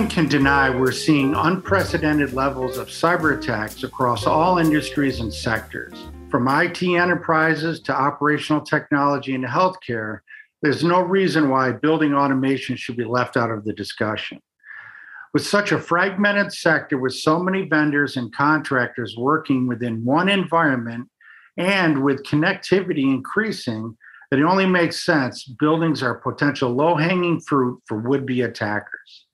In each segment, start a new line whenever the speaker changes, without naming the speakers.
one can deny we're seeing unprecedented levels of cyber attacks across all industries and sectors. From IT enterprises to operational technology and healthcare, there's no reason why building automation should be left out of the discussion. With such a fragmented sector with so many vendors and contractors working within one environment and with connectivity increasing, it only makes sense buildings are potential low hanging fruit for would be attackers.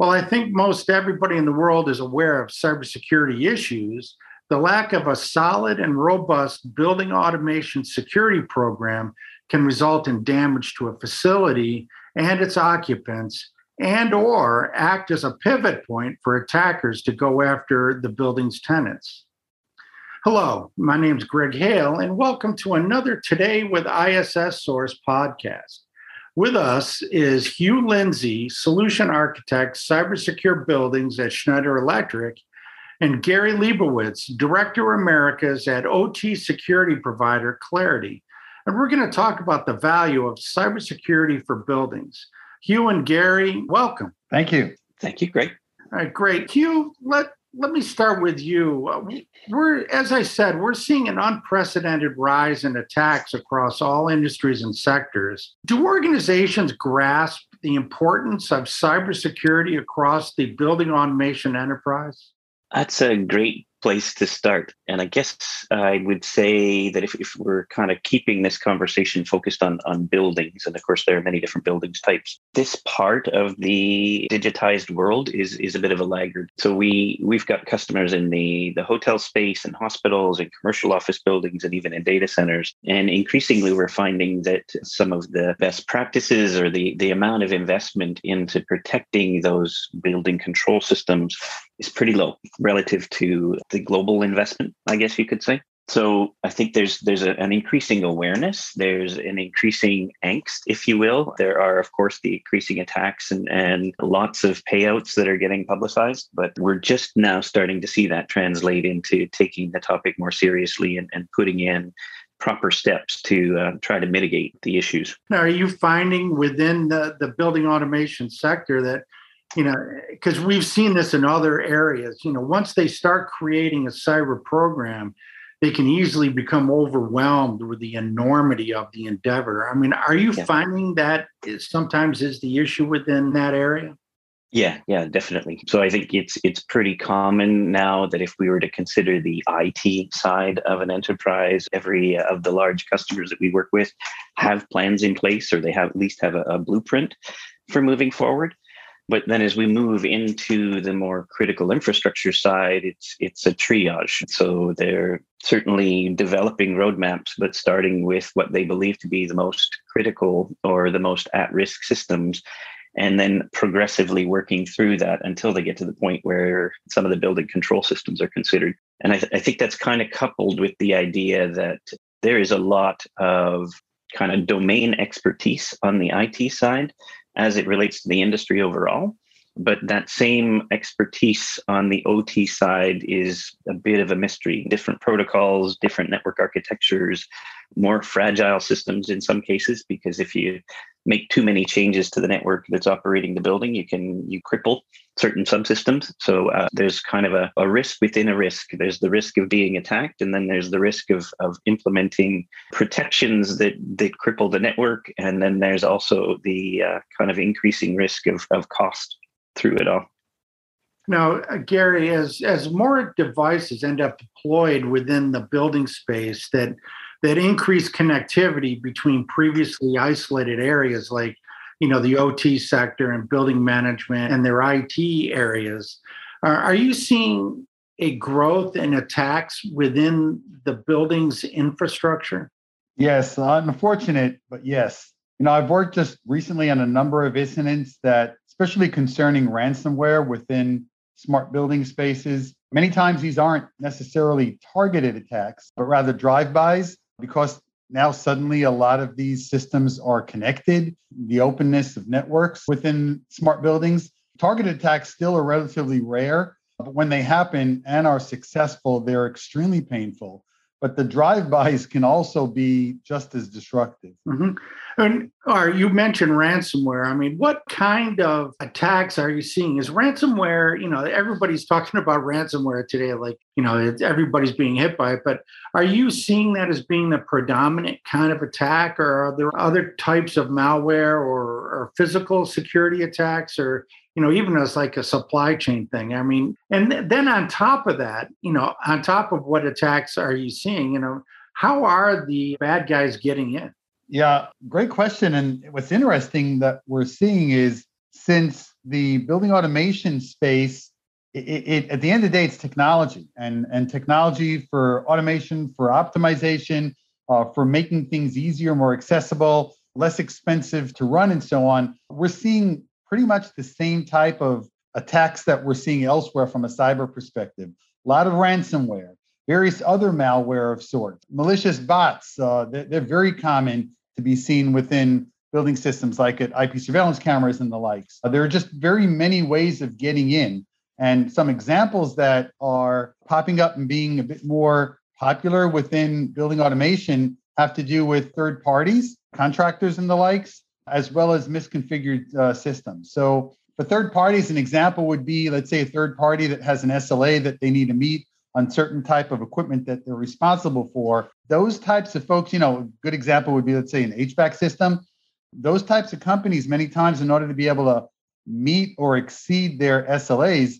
Well, I think most everybody in the world is aware of cybersecurity issues. The lack of a solid and robust building automation security program can result in damage to a facility and its occupants and or act as a pivot point for attackers to go after the building's tenants. Hello, my name is Greg Hale, and welcome to another Today with ISS Source podcast. With us is Hugh Lindsay, Solution Architect, Cybersecure Buildings at Schneider Electric, and Gary Leibowitz, Director Americas at OT security provider Claroty. And we're going to talk about the value of cybersecurity for buildings. Hugh and Gary, welcome.
Thank you.
Thank you. Great.
All right, great. Hugh, let let me start with you. Uh, we're, as I said, we're seeing an unprecedented rise in attacks across all industries and sectors. Do organizations grasp the importance of cybersecurity across the building automation enterprise?
That's a great place to start. And I guess I would say that if, if we're kind of keeping this conversation focused on, on buildings, and of course there are many different buildings types, this part of the digitized world is is a bit of a laggard. So we we've got customers in the, the hotel space and hospitals and commercial office buildings and even in data centers. And increasingly we're finding that some of the best practices or the, the amount of investment into protecting those building control systems is pretty low relative to the global investment, I guess you could say. So I think there's there's a, an increasing awareness. There's an increasing angst, if you will. There are, of course, the increasing attacks and, and lots of payouts that are getting publicized. But we're just now starting to see that translate into taking the topic more seriously and, and putting in proper steps to uh, try to mitigate the issues.
Now, are you finding within the, the building automation sector that you know, because we've seen this in other areas. You know, once they start creating a cyber program, they can easily become overwhelmed with the enormity of the endeavor. I mean, are you yeah. finding that is sometimes is the issue within that area?
Yeah, yeah, definitely. So I think it's it's pretty common now that if we were to consider the IT side of an enterprise, every uh, of the large customers that we work with have plans in place, or they have at least have a, a blueprint for moving forward. But then as we move into the more critical infrastructure side, it's it's a triage. So they're certainly developing roadmaps, but starting with what they believe to be the most critical or the most at-risk systems and then progressively working through that until they get to the point where some of the building control systems are considered. And I, th- I, think that's kind of coupled with the idea that there is a lot of kind of domain expertise on the IT side as it relates to the industry overall. But that same expertise on the OT side is a bit of a mystery. Different protocols, different network architectures, more fragile systems in some cases, because if you make too many changes to the network that's operating the building, you can you cripple certain subsystems. So uh, there's kind of a, a risk within a risk. There's the risk of being attacked, and then there's the risk of of implementing protections that that cripple the network, and then there's also the uh, kind of increasing risk of of cost through it all.
Now, uh, Gary, as as more devices end up deployed within the building space that that increase connectivity between previously isolated areas like you know the ot sector and building management and their it areas. Are, are you seeing a growth in attacks within the building's infrastructure?
Yes unfortunate but yes. You know i've worked just recently on a number of incidents that especially concerning ransomware within smart building spaces many times these aren't necessarily targeted attacks but rather drive-bys because now suddenly a lot of these systems are connected, the openness of networks within smart buildings. Target attacks still are relatively rare, but when they happen and are successful, they're extremely painful but the drive-bys can also be just as destructive.
Mm-hmm. And or you mentioned ransomware. I mean, what kind of attacks are you seeing? Is ransomware? You know, everybody's talking about ransomware today. Like, you know, everybody's being hit by it. But are you seeing that as being the predominant kind of attack, or are there other types of malware or, or physical security attacks, or you know, even as like a supply chain thing. I mean, and then on top of that, you know, on top of what attacks are you seeing, you know, how are the bad guys getting in?
Yeah, great question. And what's interesting that we're seeing is since the building automation space, it, it, at the end of the day, it's technology and, and technology for automation, for optimization, uh, for making things easier, more accessible, less expensive to run, and so on. We're seeing pretty much the same type of attacks that we're seeing elsewhere from a cyber perspective. A lot of ransomware, various other malware of sorts, malicious bots. Uh, they're, they're, very common to be seen within building systems like at IP surveillance cameras and the likes. Uh, there are just very many ways of getting in. And some examples that are popping up and being a bit more popular within building automation have to do with third parties, contractors, and the likes as well as misconfigured uh, systems. So for third parties, an example would be, let's say, a third party that has an SLA that they need to meet on certain type of equipment that they're responsible for. Those types of folks, you know, a good example would be, let's say, an HVAC system. Those types of companies, many times, in order to be able to meet or exceed their SLAs,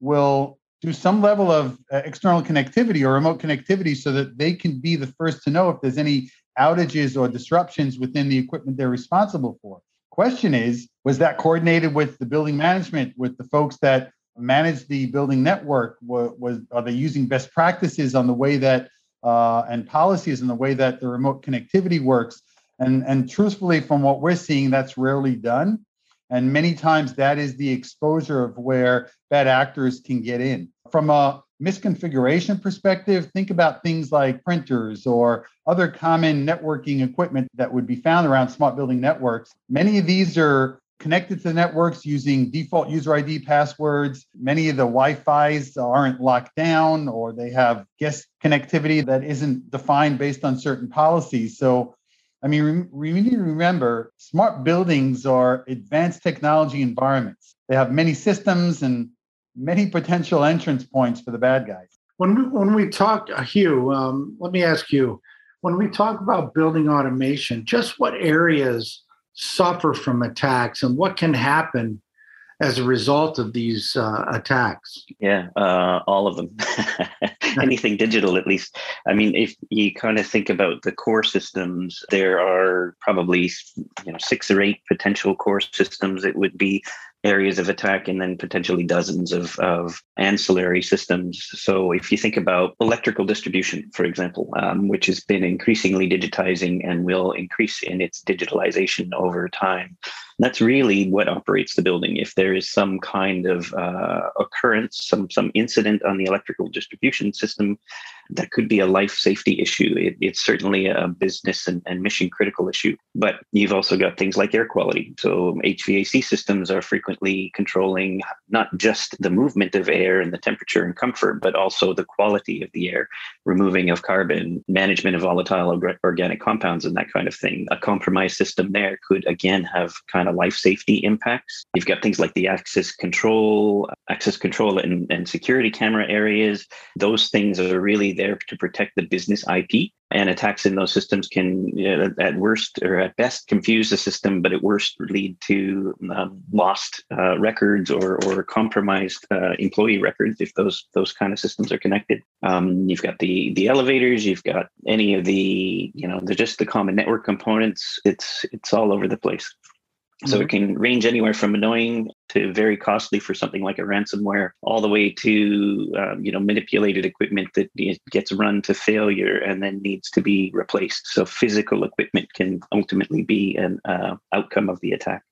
will do some level of uh, external connectivity or remote connectivity so that they can be the first to know if there's any outages or disruptions within the equipment they're responsible for. Question is, was that coordinated with the building management, with the folks that manage the building network? Was, was are they using best practices on the way that uh, and policies and the way that the remote connectivity works? And and truthfully, from what we're seeing, that's rarely done. And many times that is the exposure of where bad actors can get in. From a misconfiguration perspective, think about things like printers or other common networking equipment that would be found around smart building networks. Many of these are connected to the networks using default user ID passwords. Many of the Wi-Fi's aren't locked down or they have guest connectivity that isn't defined based on certain policies. So, I mean, we need to remember smart buildings are advanced technology environments. They have many systems and many potential entrance points for the bad guys.
When we, when we talk, uh, Hugh, um, let me ask you, when we talk about building automation, just what areas suffer from attacks and what can happen as a result of these uh, attacks?
Yeah, uh, all of them. Anything digital, at least. I mean, if you kind of think about the core systems, there are probably you know six or eight potential core systems. It would be areas of attack and then potentially dozens of, of ancillary systems. So if you think about electrical distribution, for example, um, which has been increasingly digitizing and will increase in its digitalization over time, that's really what operates the building. If there is some kind of uh, occurrence, some some incident on the electrical distribution system, that could be a life safety issue. It, it's certainly a business and, and mission critical issue. But you've also got things like air quality. So HVAC systems are frequently controlling not just the movement of air and the temperature and comfort, but also the quality of the air, removing of carbon, management of volatile organic compounds, and that kind of thing. A compromised system there could again have kind of life safety impacts. You've got things like the access control, access control and, and security camera areas. Those things are really there to protect the business IP. And attacks in those systems can, you know, at worst or at best, confuse the system, but at worst lead to um, lost uh, records or, or compromised uh, employee records if those those kind of systems are connected. Um, you've got the the elevators, you've got any of the, you know, the just the common network components. It's it's all over the place. So mm-hmm. it can range anywhere from annoying to very costly for something like a ransomware, all the way to um, you know manipulated equipment that gets run to failure and then needs to be replaced. So physical equipment can ultimately be an uh, outcome of the attack.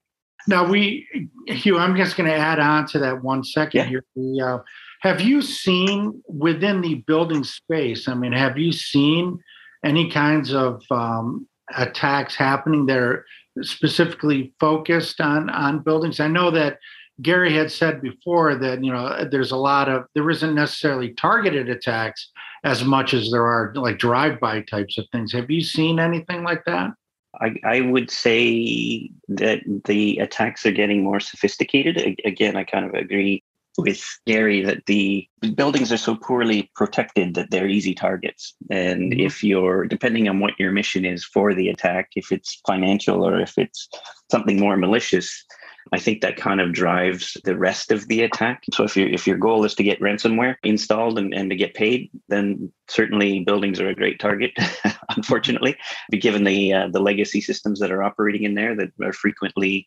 Now we, Hugh, I'm just going to add on to that one second yeah. here. The, uh, have you seen within the building space? I mean, have you seen any kinds of um, attacks happening there? Specifically focused on on buildings? I know that Gary had said before that you know there's a lot of there isn't necessarily targeted attacks as much as there are like drive-by types of things. Have you seen anything like that?
I, I would say that the attacks are getting more sophisticated. Again, I kind of agree with Gary that the buildings are so poorly protected that they're easy targets. And mm-hmm. if you're, depending on what your mission is for the attack, if it's financial or if it's something more malicious, I think that kind of drives the rest of the attack. So if your if your goal is to get ransomware installed and, and to get paid, then certainly buildings are a great target. unfortunately, given the uh, the legacy systems that are operating in there that are frequently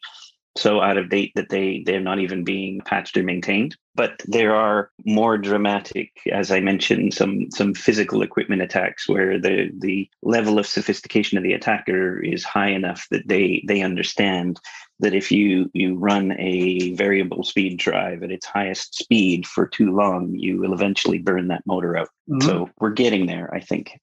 so out of date that they they're not even being patched or maintained. But there are more dramatic as i mentioned some some physical equipment attacks where the the level of sophistication of the attacker is high enough that they they understand that if you you run a variable speed drive at its highest speed for too long you will eventually burn that motor out. Mm-hmm. so we're getting there i think.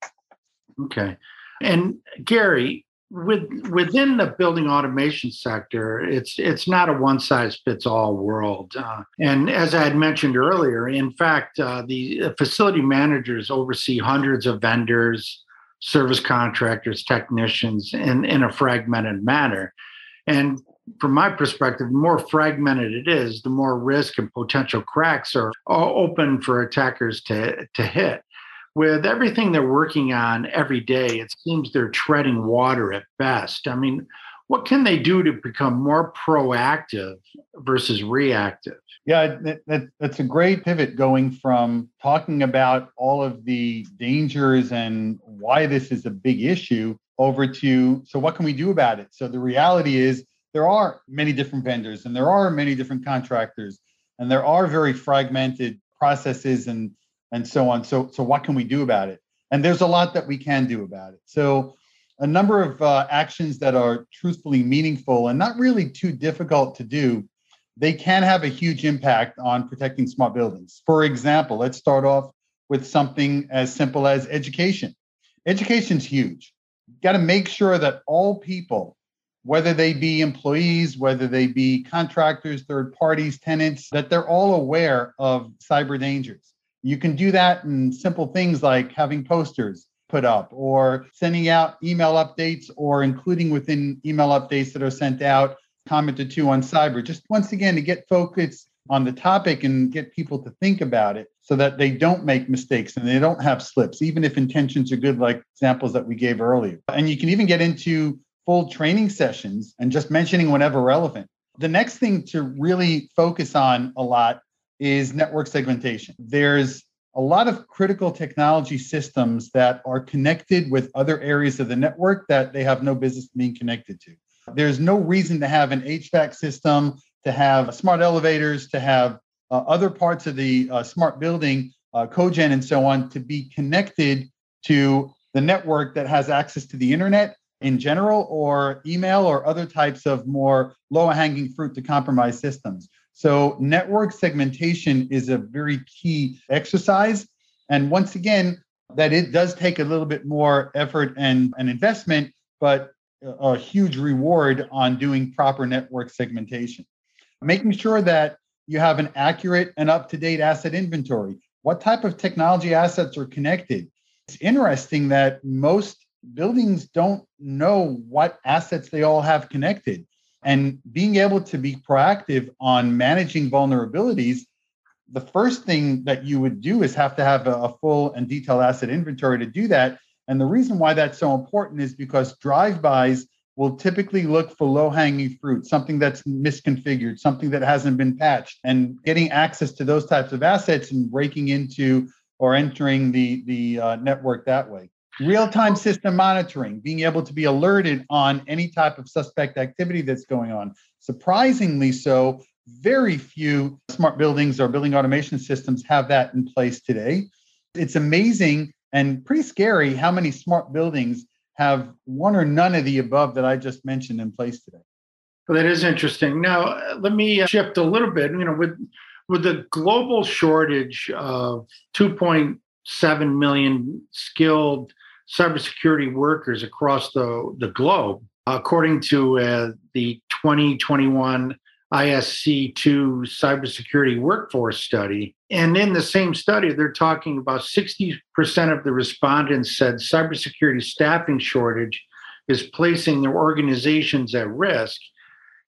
Okay. And gary with within the building automation sector, it's it's not a one size fits all world. Uh, and as I had mentioned earlier, in fact, uh, the facility managers oversee hundreds of vendors, service contractors, technicians in in a fragmented manner. And from my perspective, the more fragmented it is, the more risk and potential cracks are open for attackers to to hit with everything they're working on every day, it seems they're treading water at best. I mean, what can they do to become more proactive versus reactive?
Yeah, that, that, that's a great pivot going from talking about all of the dangers and why this is a big issue over to so what can we do about it? So the reality is there are many different vendors and there are many different contractors and there are very fragmented processes and and so on. So, so what can we do about it? And there's a lot that we can do about it. So, a number of uh, actions that are truthfully meaningful and not really too difficult to do, they can have a huge impact on protecting smart buildings. For example, let's start off with something as simple as education. Education's huge. You got to make sure that all people, whether they be employees, whether they be contractors, third parties, tenants, that they're all aware of cyber dangers. You can do that in simple things like having posters put up or sending out email updates or including within email updates that are sent out comment to on cyber. Just once again to get focus on the topic and get people to think about it so that they don't make mistakes and they don't have slips even if intentions are good like examples that we gave earlier. And you can even get into full training sessions and just mentioning whenever relevant. The next thing to really focus on a lot is network segmentation. There's a lot of critical technology systems that are connected with other areas of the network that they have no business being connected to. There's no reason to have an HVAC system, to have smart elevators, to have uh, other parts of the uh, smart building, uh, cogen, and so on, to be connected to the network that has access to the internet in general, or email, or other types of more low hanging fruit to compromise systems. So, network segmentation is a very key exercise. And once again, that it does take a little bit more effort and an investment, but a huge reward on doing proper network segmentation. Making sure that you have an accurate and up to date asset inventory. What type of technology assets are connected? It's interesting that most buildings don't know what assets they all have connected. And being able to be proactive on managing vulnerabilities, the first thing that you would do is have to have a, full and detailed asset inventory to do that. And the reason why that's so important is because drive-bys will typically look for low-hanging fruit, something that's misconfigured, something that hasn't been patched, and getting access to those types of assets and breaking into or entering the the uh, network that way real-time system monitoring, being able to be alerted on any type of suspect activity that's going on. Surprisingly so, very few smart buildings or building automation systems have that in place today. It's amazing and pretty scary how many smart buildings have one or none of the above that I just mentioned in place today.
Well, that is interesting. Now, let me shift a little bit. You know, with with the global shortage of 2.7 million skilled cybersecurity workers across the, the globe. According to uh, the 2021 ISC2 cybersecurity workforce study. And in the same study, they're talking about 60% of the respondents said cybersecurity staffing shortage is placing their organizations at risk.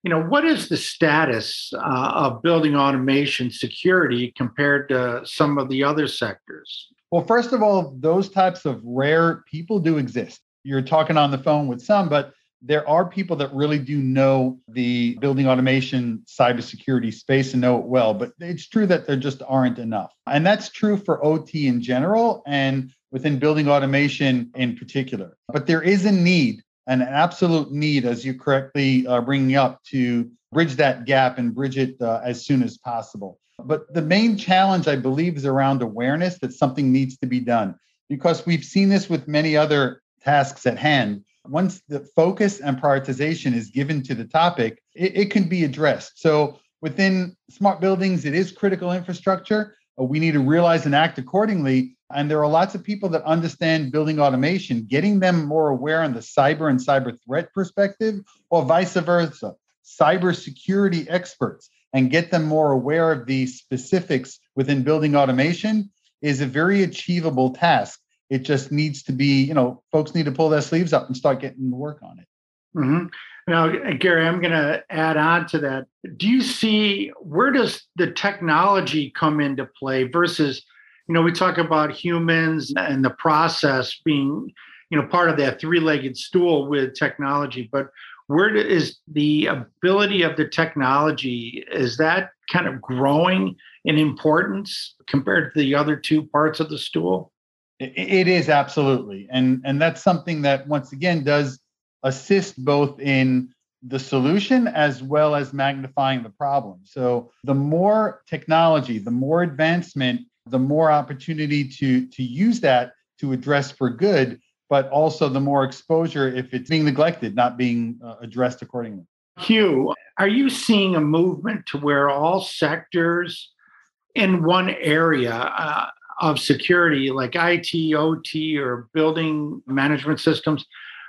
You know, what is the status uh, of building automation security compared to some of the other sectors?
Well, first of all, those types of rare people do exist. You're talking on the phone with some, but there are people that really do know the building automation cybersecurity space and know it well, but it's true that there just aren't enough. And that's true for OT in general and within building automation in particular. But there is a need, an absolute need, as you correctly are bringing up, to bridge that gap and bridge it uh, as soon as possible. But the main challenge, I believe, is around awareness that something needs to be done because we've seen this with many other tasks at hand once the focus and prioritization is given to the topic, it, it can be addressed. So within smart buildings, it is critical infrastructure. Uh, we need to realize and act accordingly. And there are lots of people that understand building automation, getting them more aware on the cyber and cyber threat perspective, or vice versa, cyber security experts, and get them more aware of the specifics within building automation is a very achievable task. It just needs to be, you know, folks need to pull their sleeves up and start getting to work on it.
Mm-hmm. Now, Gary, I'm going to add on to that. Do you see where does the technology come into play versus, you know, we talk about humans and the process being, you know, part of that three-legged stool with technology, but where is the ability of the technology is that kind of growing in importance compared to the other two parts of the stool?
It is absolutely, and and that's something that once again does assist both in the solution as well as magnifying the problem. So the more technology, the more advancement, the more opportunity to to use that to address for good, but also the more exposure if it's being neglected, not being uh, addressed accordingly.
Hugh, are you seeing a movement to where all sectors in one area uh, of security like IT, OT, or building management systems,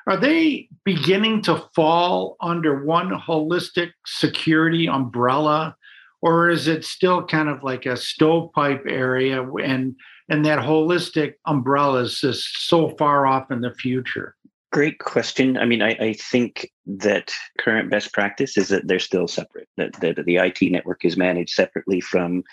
are they beginning to fall under one holistic security umbrella? Or is it still kind of like a stovepipe area and and that holistic umbrella is just so far off in the future?
Great question. I mean, I, I, think that current best practice is that they're still separate, that, that the IT network is managed separately from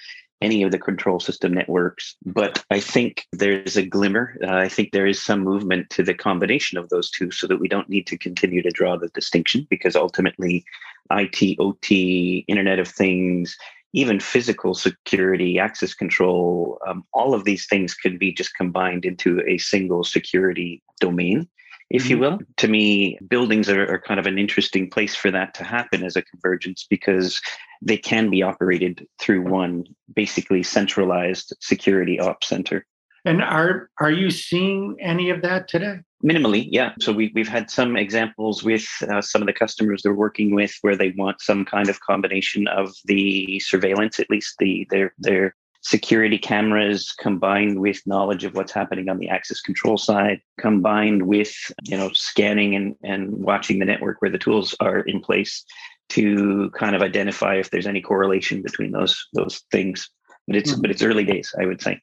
any of the control system networks. But I think there's a glimmer. Uh, I think there is some movement to the combination of those two so that we don't need to continue to draw the distinction because ultimately, IT, OT, Internet of Things, even physical security, access control, um, all of these things can be just combined into a single security domain if you mm-hmm. will. To me, buildings are, are, kind of an interesting place for that to happen as a convergence because they can be operated through one basically centralized security ops center.
And are are you seeing any of that today?
Minimally, yeah. So we, we've had some examples with uh, some of the customers they're working with where they want some kind of combination of the surveillance, at least the their their security cameras combined with knowledge of what's happening on the access control side combined with you know scanning and, and watching the network where the tools are in place to kind of identify if there's any correlation between those those things but it's mm-hmm. but it's early days i would say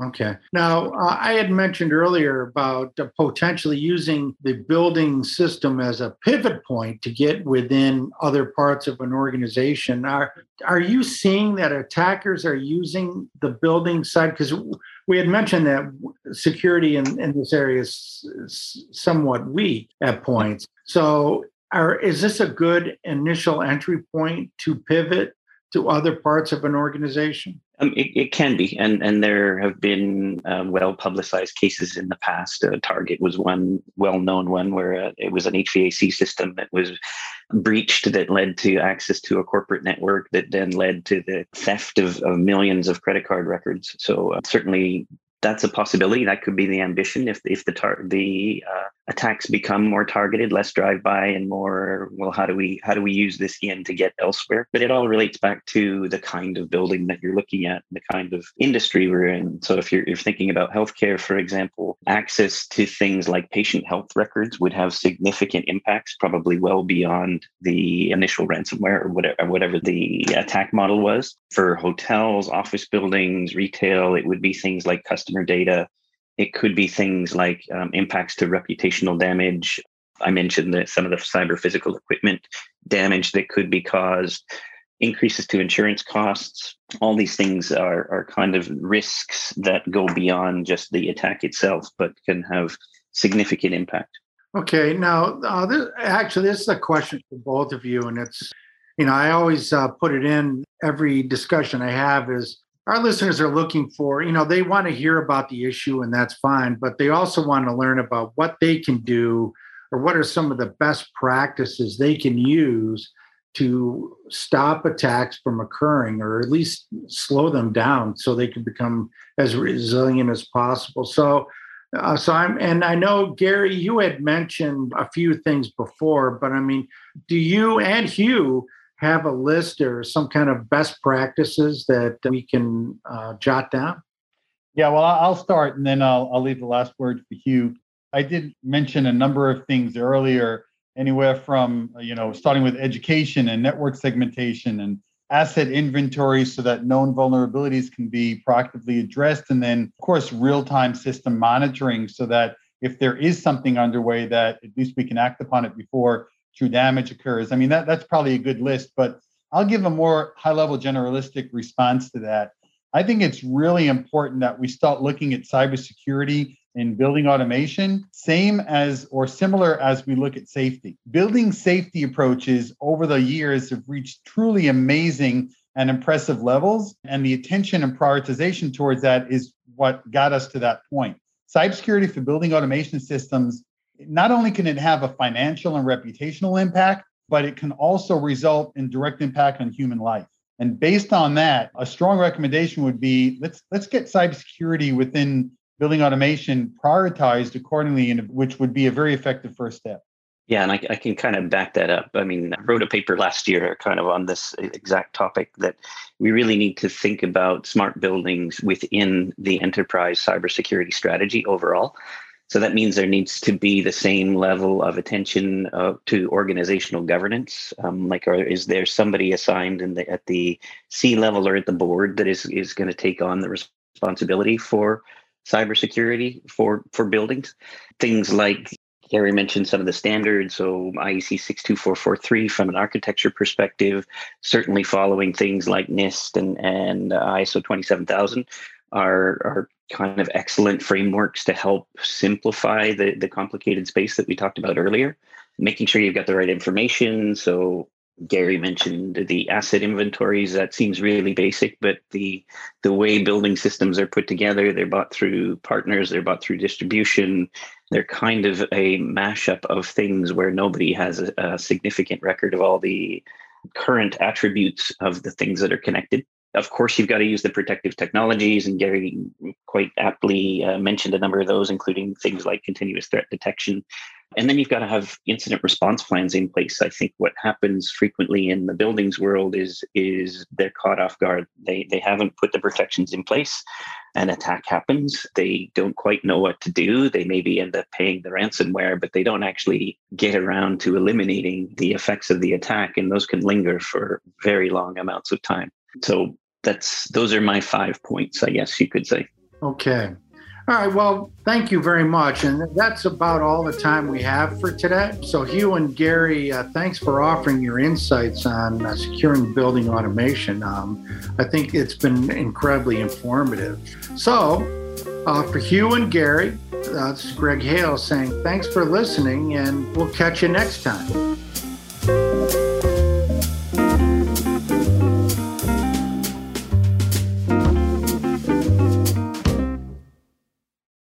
Okay. Now, uh, I had mentioned earlier about uh, potentially using the building system as a pivot point to get within other parts of an organization. Are, are you seeing that attackers are using the building side? Because we had mentioned that security in, in this area is, is somewhat weak at points. So, are, is this a good initial entry point to pivot to other parts of an organization?
Um, it, it, can be, and and there have been um, well publicized cases in the past. Uh, Target was one well known one where uh, it was an HVAC system that was breached that led to access to a corporate network that then led to the theft of, of millions of credit card records. So uh, certainly that's a possibility. That could be the ambition if if the tar- the uh, attacks become more targeted, less drive-by, and more well, how do we how do we use this in to get elsewhere? But it all relates back to the kind of building that you're looking at, the kind of industry we're in. So if you're, you're thinking about healthcare, for example, access to things like patient health records would have significant impacts, probably well beyond the initial ransomware or whatever whatever the attack model was. For hotels, office buildings, retail, it would be things like customer data it could be things like um, impacts to reputational damage. I mentioned that some of the cyber physical equipment damage that could be caused, increases to insurance costs. All these things are, are kind of risks that go beyond just the attack itself, but can have significant impact.
Okay, now uh, this, actually, this is a question for both of you, and it's you know I always uh, put it in every discussion I have is our listeners are looking for, you know, they want to hear about the issue and that's fine, but they also want to learn about what they can do or what are some of the best practices they can use to stop attacks from occurring or at least slow them down so they can become as resilient as possible. So, uh, so I'm, and I know Gary, you had mentioned a few things before, but I mean, do you and Hugh have a list or some kind of best practices that we can uh, jot down?
Yeah, well, I'll start and then I'll, I'll leave the last word for Hugh. I did mention a number of things earlier, anywhere from, you know, starting with education and network segmentation and asset inventory so that known vulnerabilities can be proactively addressed. And then, of course, real time system monitoring so that if there is something underway, that at least we can act upon it before true damage occurs. I mean, that, that's probably a good list, but I'll give a more high level generalistic response to that. I think it's really important that we start looking at cybersecurity in building automation, same as or similar as we look at safety. Building safety approaches over the years have reached truly amazing and impressive levels, and the attention and prioritization towards that is what got us to that point. Cybersecurity for building automation systems not only can it have a financial and reputational impact, but it can also result in direct impact on human life. And based on that, a strong recommendation would be let's let's get cybersecurity within building automation prioritized accordingly, which would be a very effective first step.
Yeah, and I, I, can kind of back that up. I mean, I wrote a paper last year kind of on this exact topic that we really need to think about smart buildings within the enterprise cybersecurity strategy overall. So that means there needs to be the same level of attention uh, to organizational governance. Um, like, are, is there somebody assigned in the, at the C level or at the board that is is going to take on the responsibility for cybersecurity for for buildings? Things like Gary mentioned some of the standards, so IEC 62443 from an architecture perspective, certainly following things like NIST and, and uh, ISO 27000 are, are kind of excellent frameworks to help simplify the, the complicated space that we talked about earlier. Making sure you've got the right information. So Gary mentioned the asset inventories. That seems really basic, but the the way building systems are put together, they're bought through partners, they're bought through distribution. They're kind of a mashup of things where nobody has a, a significant record of all the current attributes of the things that are connected of course, you've got to use the protective technologies, and Gary quite aptly uh, mentioned a number of those, including things like continuous threat detection. And then you've got to have incident response plans in place. I think what happens frequently in the buildings world is is they're caught off guard. They they haven't put the protections in place. An attack happens. They don't quite know what to do. They maybe end up paying the ransomware, but they don't actually get around to eliminating the effects of the attack, and those can linger for very long amounts of time. So that's those are my five points, I guess you could say.
Okay. All right. Well, thank you very much. And that's about all the time we have for today. So, Hugh and Gary, uh, thanks for offering your insights on uh, securing building automation. Um, I think it's been incredibly informative. So, uh, for Hugh and Gary, uh, this is Greg Hale saying thanks for listening, and we'll catch you next time.